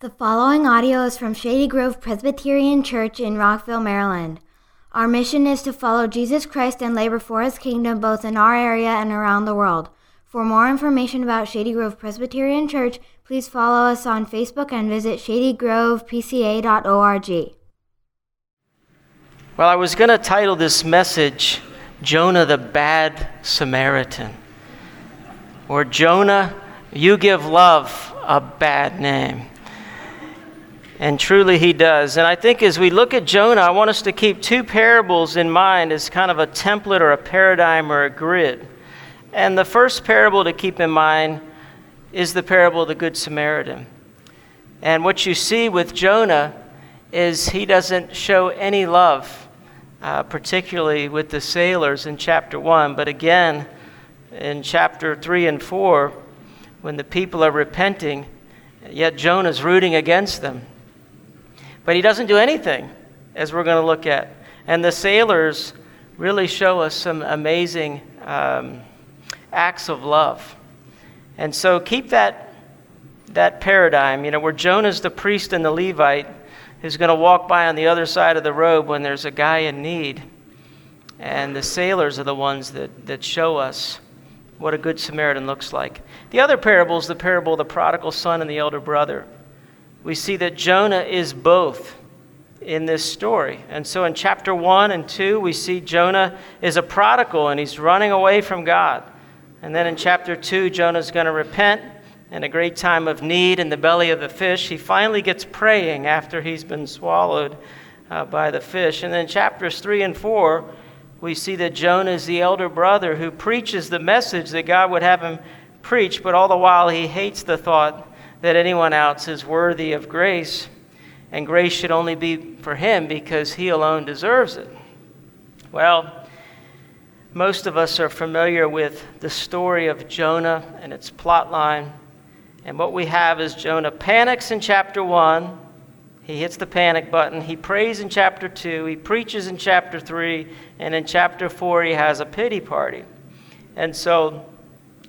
The following audio is from Shady Grove Presbyterian Church in Rockville, Maryland. Our mission is to follow Jesus Christ and labor for his kingdom both in our area and around the world. For more information about Shady Grove Presbyterian Church, please follow us on Facebook and visit shadygrovepca.org. Well, I was going to title this message Jonah the Bad Samaritan, or Jonah, you give love a bad name. And truly, he does. And I think as we look at Jonah, I want us to keep two parables in mind as kind of a template or a paradigm or a grid. And the first parable to keep in mind is the parable of the Good Samaritan. And what you see with Jonah is he doesn't show any love, uh, particularly with the sailors in chapter 1. But again, in chapter 3 and 4, when the people are repenting, yet Jonah's rooting against them. But he doesn't do anything, as we're going to look at. And the sailors really show us some amazing um, acts of love. And so keep that, that paradigm, you know, where Jonah's the priest and the Levite who's going to walk by on the other side of the road when there's a guy in need. And the sailors are the ones that, that show us what a good Samaritan looks like. The other parable is the parable of the prodigal son and the elder brother we see that Jonah is both in this story. And so in chapter 1 and 2, we see Jonah is a prodigal and he's running away from God. And then in chapter 2, Jonah's going to repent in a great time of need in the belly of the fish. He finally gets praying after he's been swallowed uh, by the fish. And then chapters 3 and 4, we see that Jonah is the elder brother who preaches the message that God would have him preach, but all the while he hates the thought that anyone else is worthy of grace, and grace should only be for him because he alone deserves it. Well, most of us are familiar with the story of Jonah and its plot line. And what we have is Jonah panics in chapter 1. He hits the panic button. He prays in chapter 2. He preaches in chapter 3. And in chapter 4, he has a pity party. And so,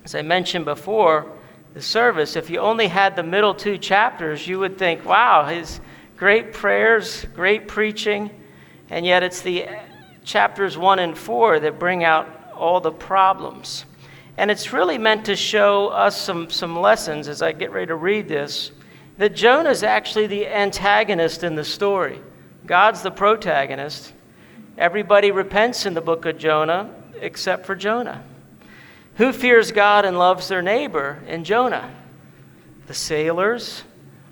as I mentioned before, the service, if you only had the middle two chapters, you would think, wow, his great prayers, great preaching, and yet it's the chapters one and four that bring out all the problems. And it's really meant to show us some, some lessons as I get ready to read this that Jonah is actually the antagonist in the story. God's the protagonist. Everybody repents in the book of Jonah except for Jonah. Who fears God and loves their neighbor in Jonah? The sailors,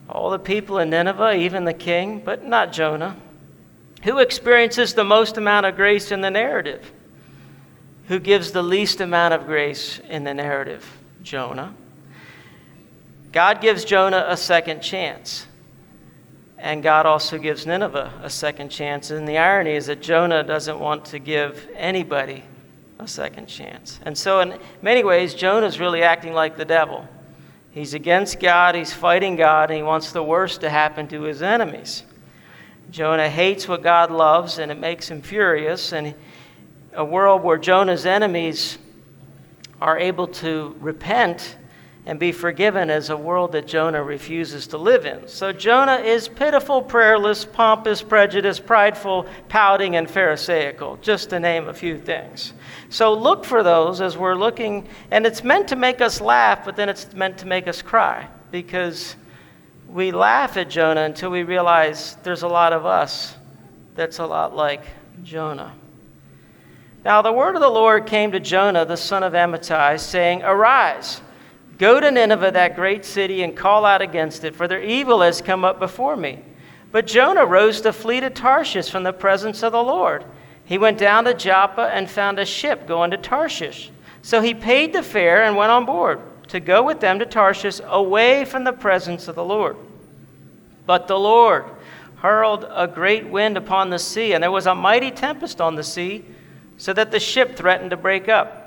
all the people in Nineveh, even the king, but not Jonah. Who experiences the most amount of grace in the narrative? Who gives the least amount of grace in the narrative? Jonah. God gives Jonah a second chance. And God also gives Nineveh a second chance. And the irony is that Jonah doesn't want to give anybody a second chance. And so, in many ways, Jonah's really acting like the devil. He's against God, he's fighting God, and he wants the worst to happen to his enemies. Jonah hates what God loves, and it makes him furious. And a world where Jonah's enemies are able to repent and be forgiven as a world that Jonah refuses to live in. So Jonah is pitiful, prayerless, pompous, prejudiced, prideful, pouting, and Pharisaical, just to name a few things. So look for those as we're looking, and it's meant to make us laugh, but then it's meant to make us cry because we laugh at Jonah until we realize there's a lot of us that's a lot like Jonah. Now, the word of the Lord came to Jonah, the son of Amittai, saying, Arise Go to Nineveh, that great city, and call out against it, for their evil has come up before me. But Jonah rose to flee to Tarshish from the presence of the Lord. He went down to Joppa and found a ship going to Tarshish. So he paid the fare and went on board to go with them to Tarshish away from the presence of the Lord. But the Lord hurled a great wind upon the sea, and there was a mighty tempest on the sea, so that the ship threatened to break up.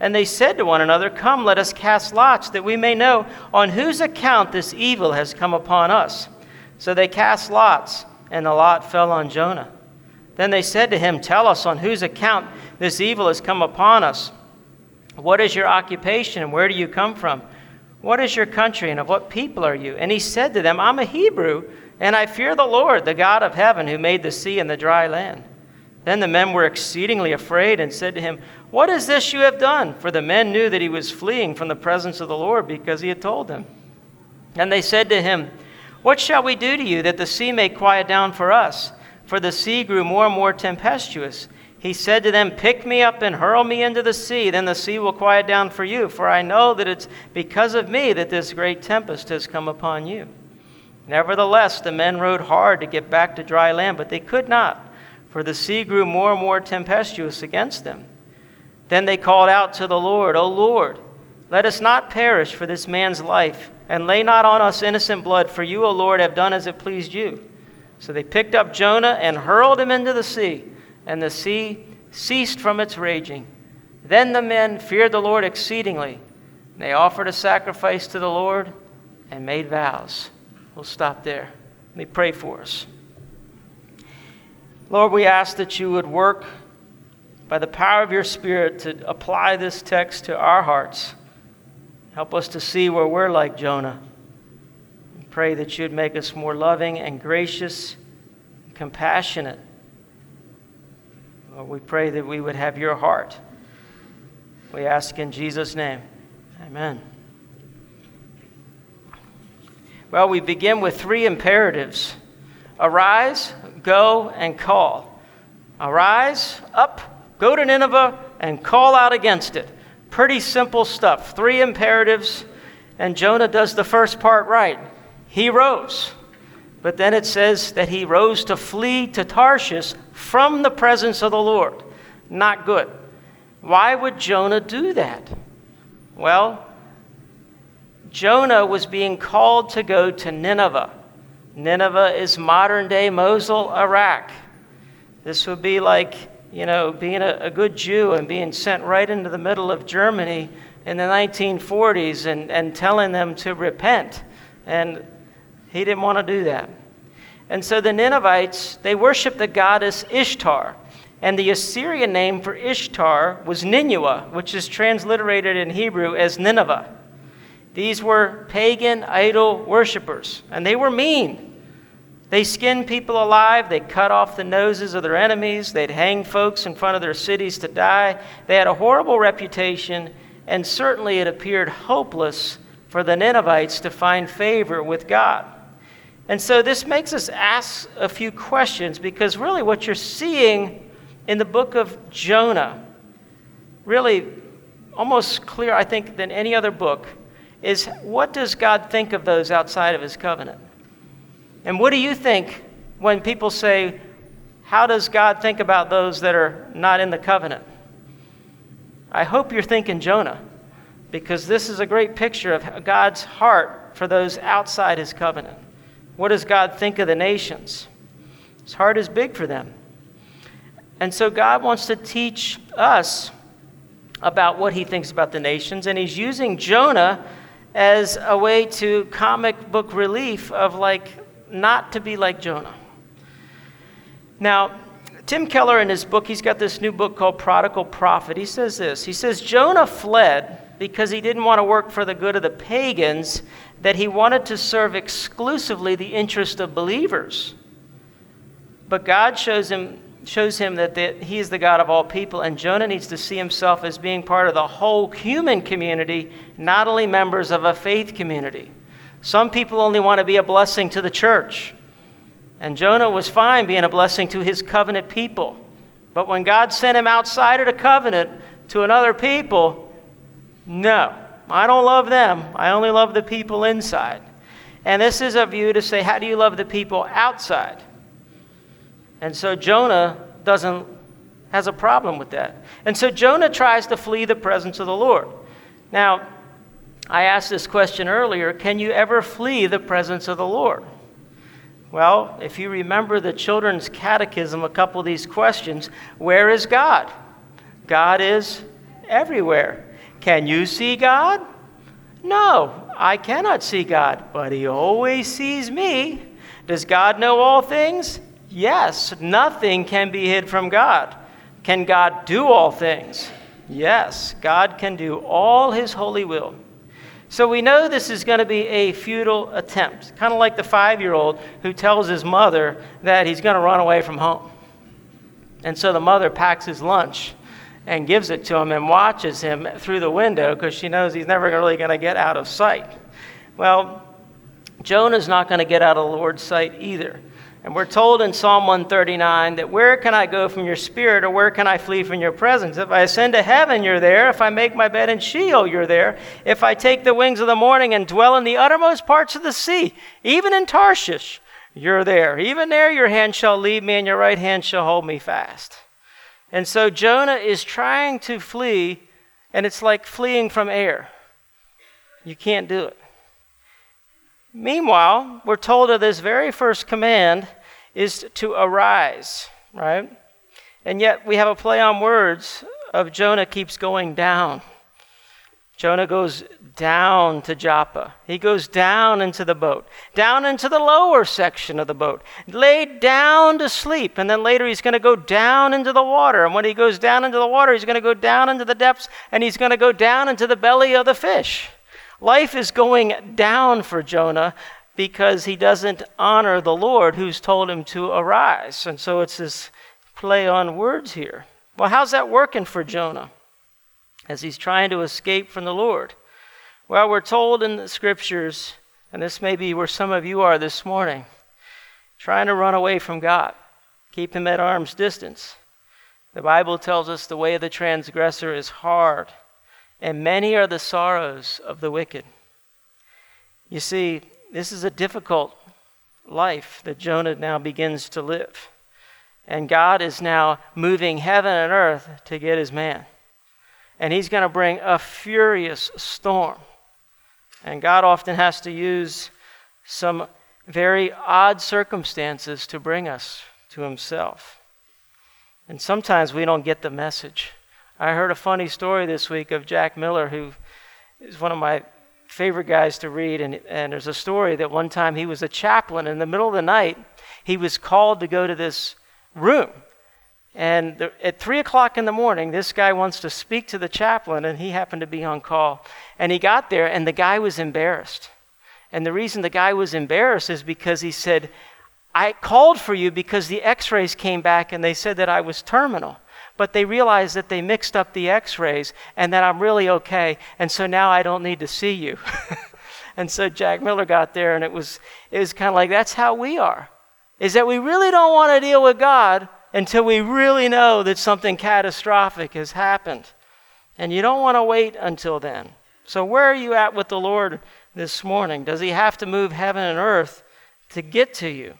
And they said to one another, Come, let us cast lots, that we may know on whose account this evil has come upon us. So they cast lots, and the lot fell on Jonah. Then they said to him, Tell us on whose account this evil has come upon us. What is your occupation, and where do you come from? What is your country, and of what people are you? And he said to them, I'm a Hebrew, and I fear the Lord, the God of heaven, who made the sea and the dry land. Then the men were exceedingly afraid and said to him, What is this you have done? For the men knew that he was fleeing from the presence of the Lord because he had told them. And they said to him, What shall we do to you that the sea may quiet down for us? For the sea grew more and more tempestuous. He said to them, Pick me up and hurl me into the sea, then the sea will quiet down for you, for I know that it's because of me that this great tempest has come upon you. Nevertheless, the men rowed hard to get back to dry land, but they could not, for the sea grew more and more tempestuous against them. Then they called out to the Lord, O Lord, let us not perish for this man's life, and lay not on us innocent blood, for you, O Lord, have done as it pleased you. So they picked up Jonah and hurled him into the sea and the sea ceased from its raging. Then the men feared the Lord exceedingly. And they offered a sacrifice to the Lord and made vows. We'll stop there. Let me pray for us. Lord, we ask that you would work by the power of your Spirit to apply this text to our hearts. Help us to see where we're like Jonah. We pray that you'd make us more loving and gracious, and compassionate Lord, we pray that we would have your heart. We ask in Jesus' name. Amen. Well, we begin with three imperatives arise, go, and call. Arise, up, go to Nineveh, and call out against it. Pretty simple stuff. Three imperatives, and Jonah does the first part right. He rose. But then it says that he rose to flee to Tarshish from the presence of the Lord. Not good. Why would Jonah do that? Well, Jonah was being called to go to Nineveh. Nineveh is modern day Mosul, Iraq. This would be like, you know, being a, a, good Jew and being sent right into the middle of Germany in the 1940s and, and telling them to repent. And he didn't want to do that. And so the Ninevites, they worshiped the goddess Ishtar. And the Assyrian name for Ishtar was Ninua, which is transliterated in Hebrew as Nineveh. These were pagan idol worshippers, and they were mean. They skinned people alive, they cut off the noses of their enemies, they'd hang folks in front of their cities to die. They had a horrible reputation, and certainly it appeared hopeless for the Ninevites to find favor with God. And so this makes us ask a few questions because really what you're seeing in the book of Jonah, really almost clear, I think, than any other book, is what does God think of those outside of his covenant? And what do you think when people say, How does God think about those that are not in the covenant? I hope you're thinking Jonah, because this is a great picture of God's heart for those outside his covenant. What does God think of the nations? His heart is big for them. And so God wants to teach us about what he thinks about the nations, and he's using Jonah as a way to comic book relief of like not to be like Jonah. Now, Tim Keller in his book, he's got this new book called Prodigal Prophet. He says this. He says Jonah fled because he didn't want to work for the good of the pagans that he wanted to serve exclusively the interest of believers. But God shows him, shows him that the, he is the God of all people, and Jonah needs to see himself as being part of the whole human community, not only members of a faith community. Some people only want to be a blessing to the church. And Jonah was fine being a blessing to his covenant people. But when God sent him outside of the covenant to another people, no. I don't love them. I only love the people inside. And this is a view to say, how do you love the people outside? And so Jonah doesn't has a problem with that. And so Jonah tries to flee the presence of the Lord. Now, I asked this question earlier, can you ever flee the presence of the Lord? Well, if you remember the children's catechism, a couple of these questions where is God? God is everywhere. Can you see God? No, I cannot see God, but He always sees me. Does God know all things? Yes, nothing can be hid from God. Can God do all things? Yes, God can do all His holy will. So we know this is going to be a futile attempt, kind of like the five year old who tells his mother that he's going to run away from home. And so the mother packs his lunch and gives it to him and watches him through the window because she knows he's never really going to get out of sight. Well, Jonah's not going to get out of the Lord's sight either. And we're told in Psalm 139 that where can I go from your spirit or where can I flee from your presence? If I ascend to heaven, you're there. If I make my bed in Sheol, you're there. If I take the wings of the morning and dwell in the uttermost parts of the sea, even in Tarshish, you're there. Even there, your hand shall lead me and your right hand shall hold me fast. And so Jonah is trying to flee, and it's like fleeing from air. You can't do it. Meanwhile, we're told of this very first command is to arise, right? And yet we have a play on words of Jonah keeps going down. Jonah goes down to Joppa. He goes down into the boat, down into the lower section of the boat, laid down to sleep. And then later he's going to go down into the water. And when he goes down into the water, he's going to go down into the depths and he's going to go down into the belly of the fish. Life is going down for Jonah because he doesn't honor the Lord who's told him to arise. And so it's this play on words here. Well, how's that working for Jonah as he's trying to escape from the Lord? Well, we're told in the scriptures, and this may be where some of you are this morning, trying to run away from God, keep him at arm's distance. The Bible tells us the way of the transgressor is hard and many are the sorrows of the wicked. You see, this is a difficult life that Jonah now begins to live. And God is now moving heaven and earth to get his man. And he's going to bring a furious storm. And God often has to use some very odd circumstances to bring us to himself. And sometimes we don't get the message. I heard a funny story this week of Jack Miller, who is one of my favorite guys to read. And, and there's a story that one time he was a chaplain. In the middle of the night, he was called to go to this room. And the, at 3 o'clock in the morning, this guy wants to speak to the chaplain, and he happened to be on call. And he got there, and the guy was embarrassed. And the reason the guy was embarrassed is because he said, I called for you because the x rays came back and they said that I was terminal but they realized that they mixed up the x rays and that I'm really okay. And so now I don't need to see you. and so Jack Miller got there, and it was, it was kind of like that's how we are. Is that we really don't want to deal with God until we really know that something catastrophic has happened. And you don't want to wait until then. So, where are you at with the Lord this morning? Does He have to move heaven and earth to get to you?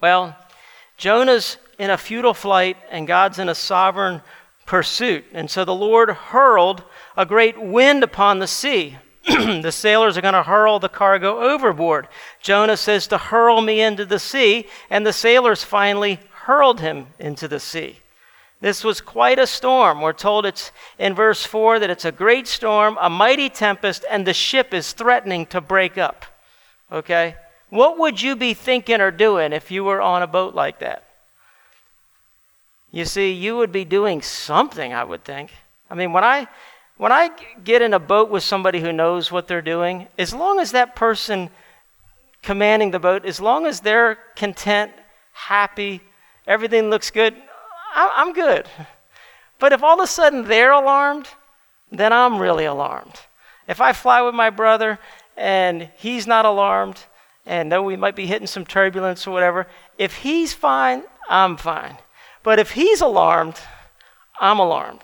Well, Jonah's in a futile flight, and God's in a sovereign pursuit. And so the Lord hurled a great wind upon the sea. the sailors are going to hurl the cargo overboard. Jonah says to hurl me into the sea, and the sailors finally hurled him into the sea. This was quite a storm. We're told it's in verse 4 that it's a great storm, a mighty tempest, and the ship is threatening to break up. Okay? What would you be thinking or doing if you were on a boat like that? You see, you would be doing something, I would think. I mean, when I when I get in a boat with somebody who knows what they're doing, as long as that person commanding the boat, as long as they're content, happy, everything looks good, I'm good. But if all of a sudden they're alarmed, then I'm really alarmed. If I fly with my brother and he's not alarmed, and though we might be hitting some turbulence or whatever, if he's fine, I'm fine. But if he's alarmed, I'm alarmed.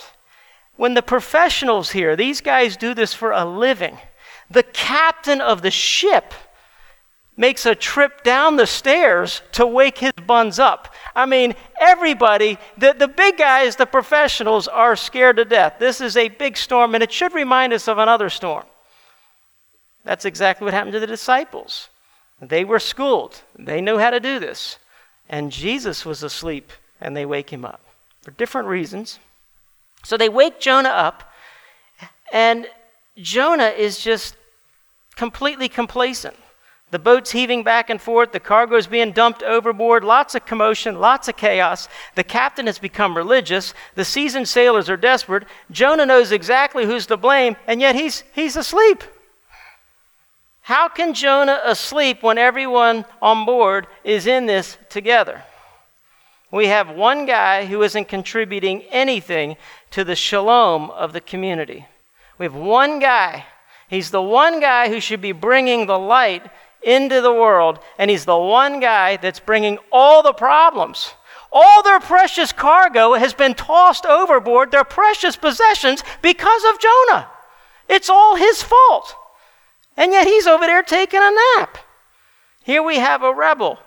When the professionals here, these guys do this for a living, the captain of the ship makes a trip down the stairs to wake his buns up. I mean, everybody, the, the big guys, the professionals, are scared to death. This is a big storm, and it should remind us of another storm. That's exactly what happened to the disciples. They were schooled, they knew how to do this. And Jesus was asleep, and they wake him up for different reasons. So they wake Jonah up, and Jonah is just completely complacent. The boat's heaving back and forth, the cargo is being dumped overboard, lots of commotion, lots of chaos. The captain has become religious, the seasoned sailors are desperate. Jonah knows exactly who's to blame, and yet he's, he's asleep. How can Jonah asleep when everyone on board is in this together? We have one guy who isn't contributing anything to the shalom of the community. We have one guy. He's the one guy who should be bringing the light into the world, and he's the one guy that's bringing all the problems. All their precious cargo has been tossed overboard, their precious possessions, because of Jonah. It's all his fault. And yet he's over there taking a nap. Here we have a rebel,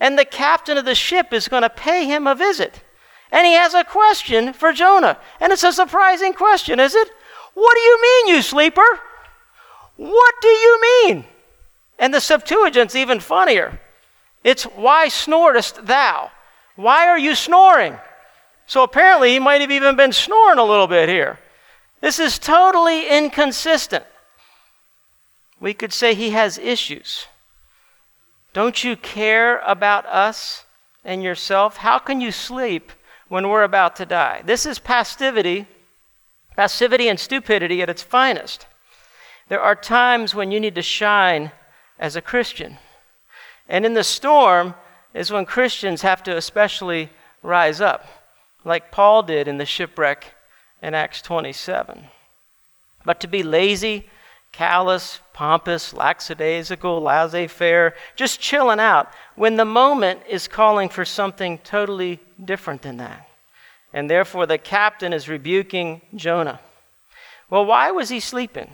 and the captain of the ship is going to pay him a visit. And he has a question for Jonah. And it's a surprising question, is it? What do you mean, you sleeper? What do you mean? And the Septuagint's even funnier. It's why snorest thou? Why are you snoring? So apparently he might have even been snoring a little bit here. This is totally inconsistent. We could say he has issues. Don't you care about us and yourself? How can you sleep when we're about to die? This is passivity, passivity and stupidity at its finest. There are times when you need to shine as a Christian. And in the storm is when Christians have to especially rise up, like Paul did in the shipwreck in Acts 27. But to be lazy, callous, pompous, lackadaisical, laissez faire, just chilling out, when the moment is calling for something totally different than that. And therefore, the captain is rebuking Jonah. Well, why was he sleeping?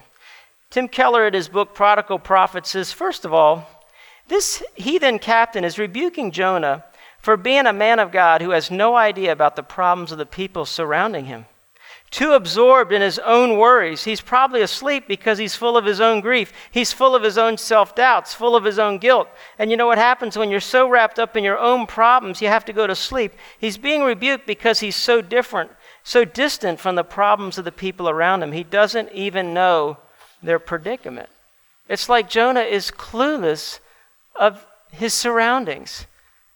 Tim Keller, in his book Prodigal Prophet, says first of all, this heathen captain is rebuking Jonah for being a man of God who has no idea about the problems of the people surrounding him. Too absorbed in his own worries. He's probably asleep because he's full of his own grief. He's full of his own self doubts, full of his own guilt. And you know what happens when you're so wrapped up in your own problems, you have to go to sleep? He's being rebuked because he's so different, so distant from the problems of the people around him. He doesn't even know their predicament. It's like Jonah is clueless of his surroundings.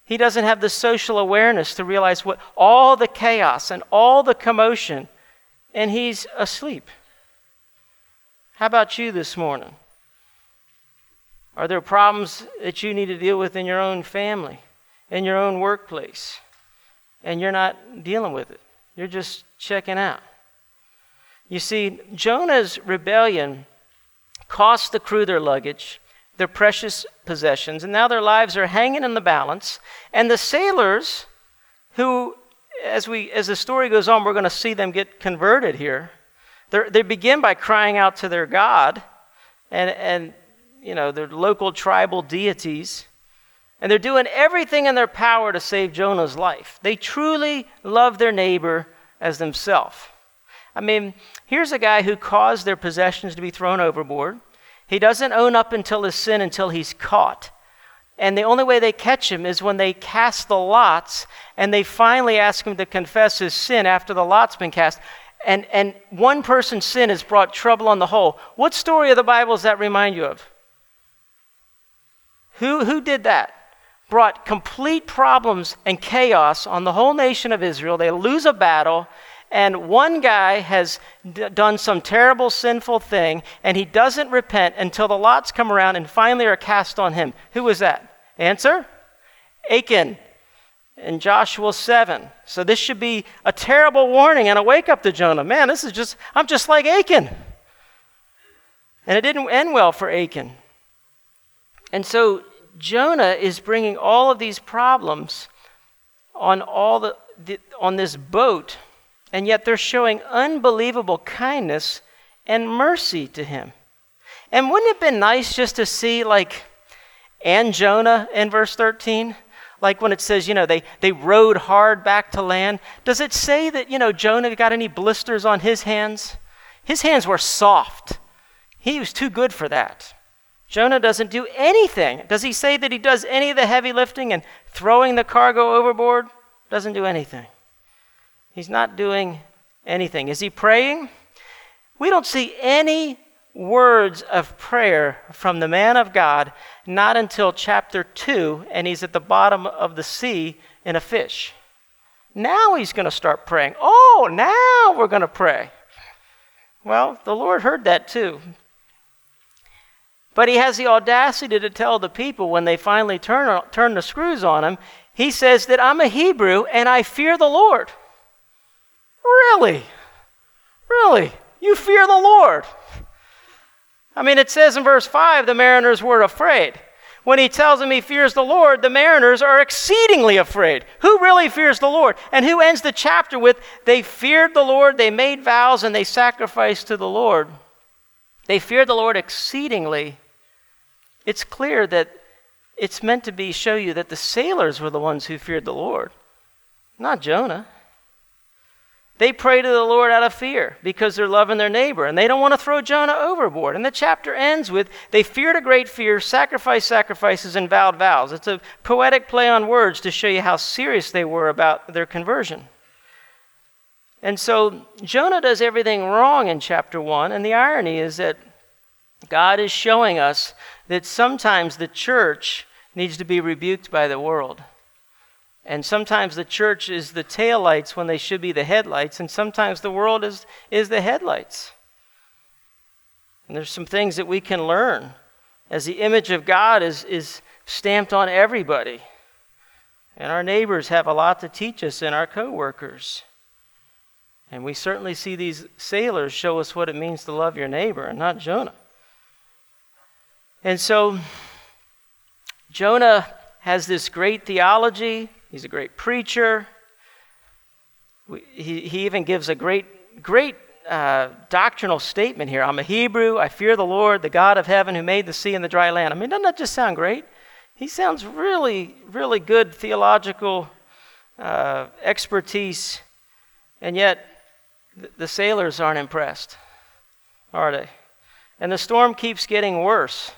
He doesn't have the social awareness to realize what all the chaos and all the commotion, and he's asleep. How about you this morning? Are there problems that you need to deal with in your own family, in your own workplace, and you're not dealing with it? You're just checking out. You see, Jonah's rebellion cost the crew their luggage, their precious possessions, and now their lives are hanging in the balance. And the sailors, who, as, we, as the story goes on, we're going to see them get converted here. they begin by crying out to their God and, and you know, their local tribal deities. And they're doing everything in their power to save Jonah's life. They truly love their neighbor as themselves. I mean, here's a guy who caused their possessions to be thrown overboard. He doesn't own up until his sin until he's caught. And the only way they catch him is when they cast the lots and they finally ask him to confess his sin after the lot's been cast. And, and one person's sin has brought trouble on the whole. What story of the Bible does that remind you of? Who, who did that? Brought complete problems and chaos on the whole nation of Israel. They lose a battle and one guy has d- done some terrible sinful thing, and he doesn't repent until the lots come around and finally are cast on him. Who was that? Answer? Achan in Joshua 7. So this should be a terrible warning and a wake up to Jonah. Man, this is just, I'm just like Achan. And it didn't end well for Achan. And so Jonah is bringing all of these problems on all the, the on this boat and yet they're showing unbelievable kindness and mercy to him. And wouldn't it have been nice just to see, like, and Jonah in verse 13? Like when it says, you know, they, they rowed hard back to land. Does it say that, you know, Jonah got any blisters on his hands? His hands were soft. He was too good for that. Jonah doesn't do anything. Does he say that he does any of the heavy lifting and throwing the cargo overboard? Doesn't do anything. He's not doing anything. Is he praying? We don't see any words of prayer from the man of God not until chapter 2, and he's at the bottom of the sea in a fish. Now he's going to start praying. Oh, now we're going to pray. Well, the Lord heard that too. But he has the audacity to tell the people when they finally turn, turn the screws on him, he says that I'm a Hebrew and I fear the Lord. Really? Really? You fear the Lord? I mean, it says in verse 5 the mariners were afraid. When he tells them he fears the Lord, the mariners are exceedingly afraid. Who really fears the Lord? And who ends the chapter with, they feared the Lord, they made vows, and they sacrificed to the Lord. They feared the Lord exceedingly. It's clear that it's meant to be show you that the sailors were the ones who feared the Lord, not Jonah. They pray to the Lord out of fear because they're loving their neighbor and they don't want to throw Jonah overboard. And the chapter ends with they feared a great fear, sacrificed sacrifices, and vowed vows. It's a poetic play on words to show you how serious they were about their conversion. And so Jonah does everything wrong in chapter 1, and the irony is that God is showing us that sometimes the church needs to be rebuked by the world. And sometimes the church is the taillights when they should be the headlights, and sometimes the world is, is the headlights. And there's some things that we can learn as the image of God is, is stamped on everybody. And our neighbors have a lot to teach us, and our coworkers. And we certainly see these sailors show us what it means to love your neighbor, and not Jonah. And so, Jonah has this great theology, He's a great preacher. He, he even gives a great, great uh, doctrinal statement here. I'm a Hebrew. I fear the Lord, the God of heaven who made the sea and the dry land. I mean, doesn't that just sound great? He sounds really, really good theological uh, expertise, and yet th- the sailors aren't impressed, are they? And the storm keeps getting worse,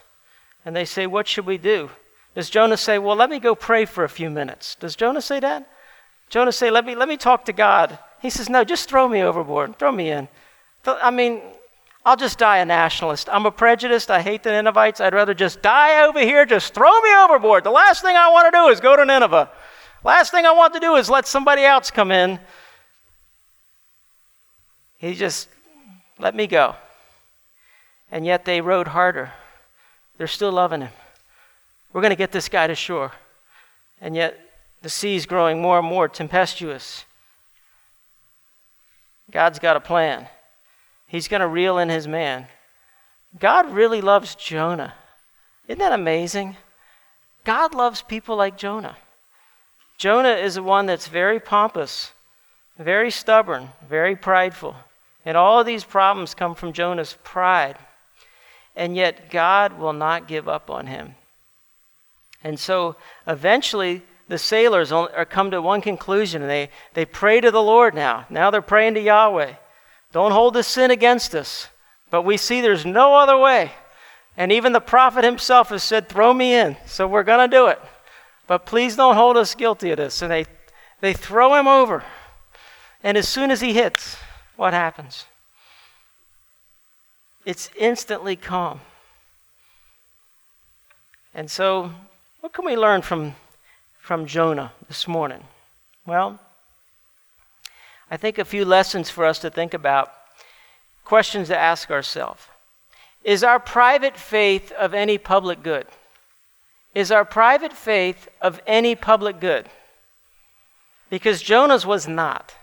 and they say, What should we do? Does Jonah say, Well, let me go pray for a few minutes? Does Jonah say that? Jonah say, Let me, let me talk to God. He says, No, just throw me overboard. Throw me in. I mean, I'll just die a nationalist. I'm a prejudiced. I hate the Ninevites. I'd rather just die over here. Just throw me overboard. The last thing I want to do is go to Nineveh. Last thing I want to do is let somebody else come in. He just let me go. And yet they rowed harder. They're still loving him. We're going to get this guy to shore. And yet, the sea's growing more and more tempestuous. God's got a plan. He's going to reel in his man. God really loves Jonah. Isn't that amazing? God loves people like Jonah. Jonah is the one that's very pompous, very stubborn, very prideful. And all of these problems come from Jonah's pride. And yet, God will not give up on him. And so eventually the sailors are come to one conclusion and they, they pray to the Lord now. Now they're praying to Yahweh. Don't hold this sin against us. But we see there's no other way. And even the prophet himself has said, Throw me in. So we're going to do it. But please don't hold us guilty of this. And they, they throw him over. And as soon as he hits, what happens? It's instantly calm. And so what can we learn from, from Jonah this morning? Well, I think a few lessons for us to think about, questions to ask ourselves. Is our private faith of any public good? Is our private faith of any public good? Because Jonah's was not.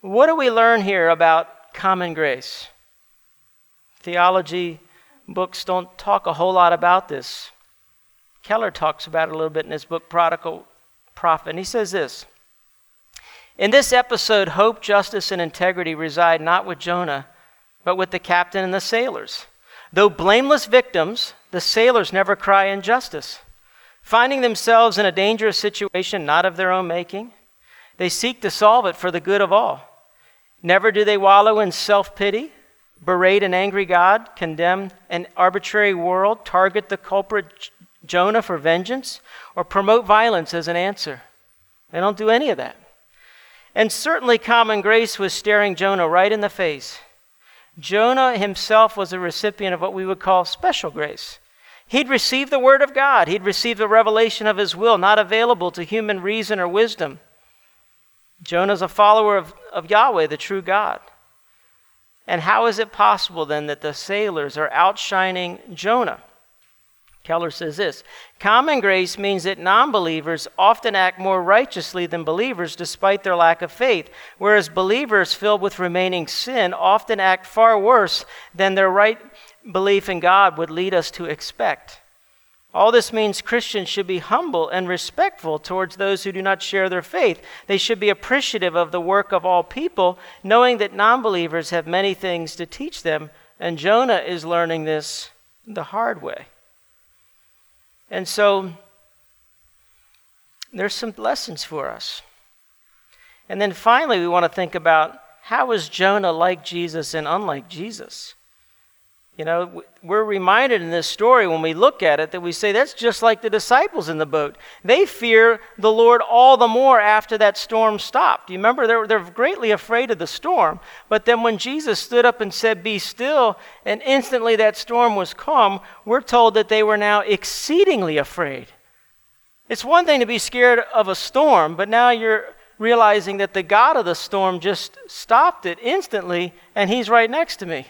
What do we learn here about common grace? Theology books don't talk a whole lot about this. Keller talks about it a little bit in his book, Prodigal Prophet. And he says this In this episode, hope, justice, and integrity reside not with Jonah, but with the captain and the sailors. Though blameless victims, the sailors never cry injustice. Finding themselves in a dangerous situation not of their own making, they seek to solve it for the good of all. Never do they wallow in self pity, berate an angry God, condemn an arbitrary world, target the culprit Jonah for vengeance, or promote violence as an answer. They don't do any of that. And certainly, common grace was staring Jonah right in the face. Jonah himself was a recipient of what we would call special grace. He'd received the Word of God, he'd received the revelation of His will, not available to human reason or wisdom. Jonah's a follower of, of Yahweh, the true God. And how is it possible then that the sailors are outshining Jonah? Keller says this Common grace means that non believers often act more righteously than believers despite their lack of faith, whereas believers filled with remaining sin often act far worse than their right belief in God would lead us to expect. All this means Christians should be humble and respectful towards those who do not share their faith. They should be appreciative of the work of all people, knowing that non believers have many things to teach them, and Jonah is learning this the hard way. And so, there's some lessons for us. And then finally, we want to think about how is Jonah like Jesus and unlike Jesus? You know, we're reminded in this story when we look at it that we say that's just like the disciples in the boat. They fear the Lord all the more after that storm stopped. You remember, they're, they're greatly afraid of the storm. But then when Jesus stood up and said, Be still, and instantly that storm was calm, we're told that they were now exceedingly afraid. It's one thing to be scared of a storm, but now you're realizing that the God of the storm just stopped it instantly, and He's right next to me.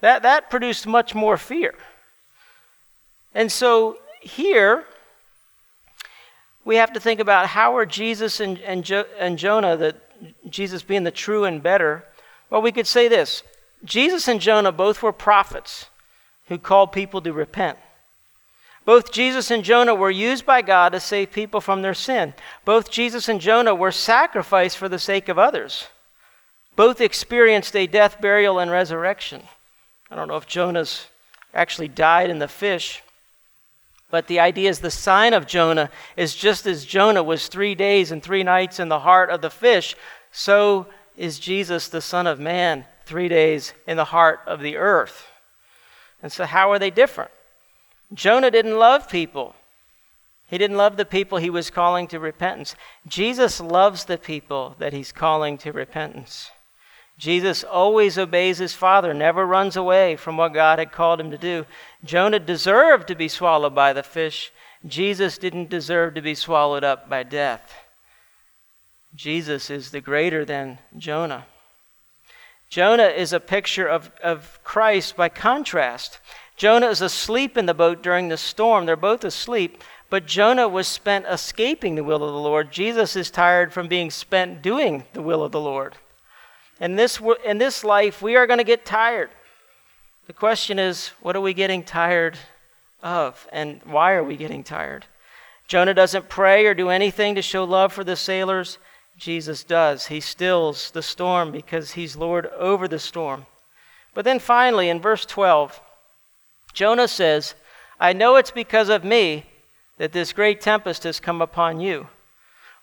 That, that produced much more fear. And so here, we have to think about how are Jesus and, and, jo- and Jonah, that Jesus being the true and better. Well, we could say this Jesus and Jonah both were prophets who called people to repent. Both Jesus and Jonah were used by God to save people from their sin. Both Jesus and Jonah were sacrificed for the sake of others. Both experienced a death, burial, and resurrection. I don't know if Jonah's actually died in the fish, but the idea is the sign of Jonah is just as Jonah was three days and three nights in the heart of the fish, so is Jesus, the Son of Man, three days in the heart of the earth. And so, how are they different? Jonah didn't love people. He didn't love the people he was calling to repentance. Jesus loves the people that he's calling to repentance. Jesus always obeys his Father, never runs away from what God had called him to do. Jonah deserved to be swallowed by the fish. Jesus didn't deserve to be swallowed up by death. Jesus is the greater than Jonah. Jonah is a picture of, of Christ by contrast. Jonah is asleep in the boat during the storm. They're both asleep, but Jonah was spent escaping the will of the Lord. Jesus is tired from being spent doing the will of the Lord. In this, in this life, we are going to get tired. The question is, what are we getting tired of? And why are we getting tired? Jonah doesn't pray or do anything to show love for the sailors. Jesus does. He stills the storm because he's Lord over the storm. But then finally, in verse 12, Jonah says, I know it's because of me that this great tempest has come upon you.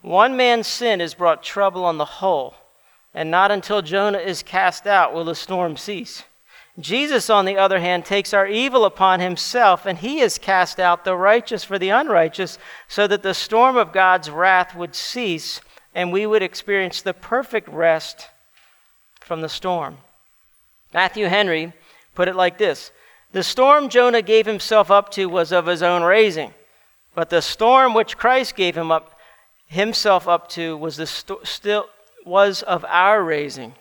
One man's sin has brought trouble on the whole and not until Jonah is cast out will the storm cease. Jesus, on the other hand, takes our evil upon himself, and he has cast out the righteous for the unrighteous, so that the storm of God's wrath would cease, and we would experience the perfect rest from the storm. Matthew Henry put it like this The storm Jonah gave himself up to was of his own raising, but the storm which Christ gave him up himself up to was the st- still was of our raising.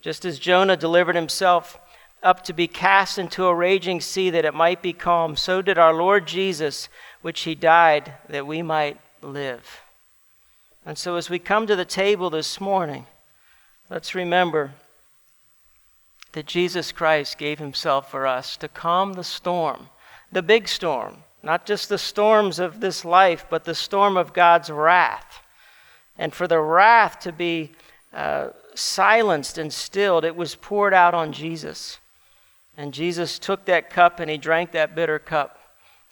Just as Jonah delivered himself up to be cast into a raging sea that it might be calm, so did our Lord Jesus, which he died that we might live. And so, as we come to the table this morning, let's remember that Jesus Christ gave himself for us to calm the storm, the big storm, not just the storms of this life, but the storm of God's wrath and for the wrath to be uh, silenced and stilled, it was poured out on Jesus. And Jesus took that cup and he drank that bitter cup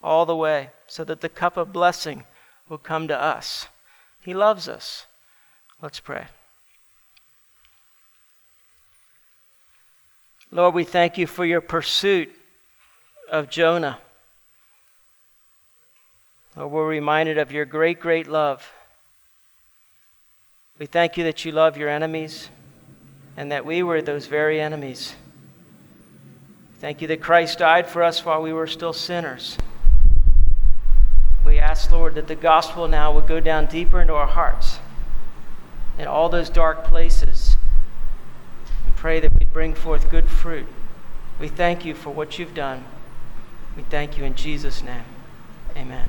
all the way so that the cup of blessing will come to us. He loves us. Let's pray. Lord, we thank you for your pursuit of Jonah. Lord, we're reminded of your great, great love. We thank you that you love your enemies and that we were those very enemies. Thank you that Christ died for us while we were still sinners. We ask, Lord, that the gospel now would go down deeper into our hearts in all those dark places and pray that we bring forth good fruit. We thank you for what you've done. We thank you in Jesus' name. Amen.